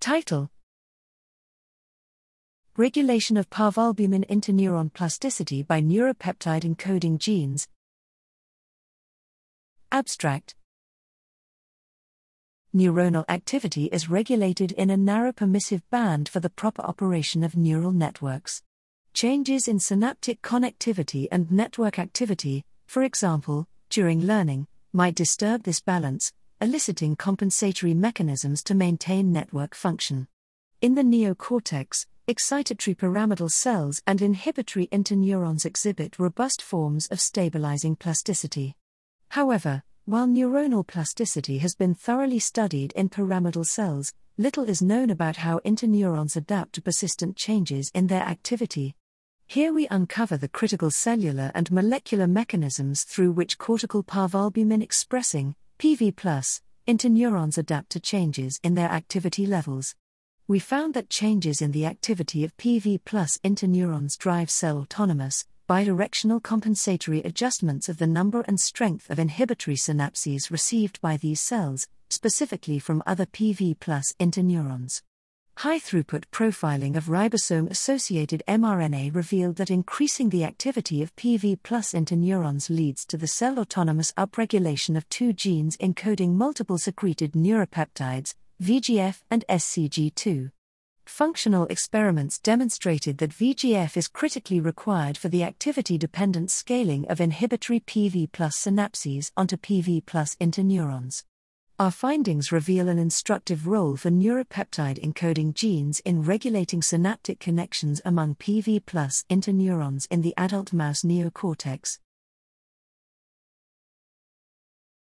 Title Regulation of parvalbumin interneuron plasticity by neuropeptide encoding genes. Abstract Neuronal activity is regulated in a narrow permissive band for the proper operation of neural networks. Changes in synaptic connectivity and network activity, for example, during learning, might disturb this balance, eliciting compensatory mechanisms to maintain network function. In the neocortex, excitatory pyramidal cells and inhibitory interneurons exhibit robust forms of stabilizing plasticity. However, while neuronal plasticity has been thoroughly studied in pyramidal cells, little is known about how interneurons adapt to persistent changes in their activity. Here we uncover the critical cellular and molecular mechanisms through which cortical parvalbumin expressing, PV, interneurons adapt to changes in their activity levels we found that changes in the activity of PV plus interneurons drive cell autonomous, bidirectional compensatory adjustments of the number and strength of inhibitory synapses received by these cells, specifically from other PV plus interneurons. High throughput profiling of ribosome associated mRNA revealed that increasing the activity of PV plus interneurons leads to the cell autonomous upregulation of two genes encoding multiple secreted neuropeptides, VGF and SCG2. Functional experiments demonstrated that VGF is critically required for the activity dependent scaling of inhibitory PV plus synapses onto PV plus interneurons. Our findings reveal an instructive role for neuropeptide encoding genes in regulating synaptic connections among PV plus interneurons in the adult mouse neocortex.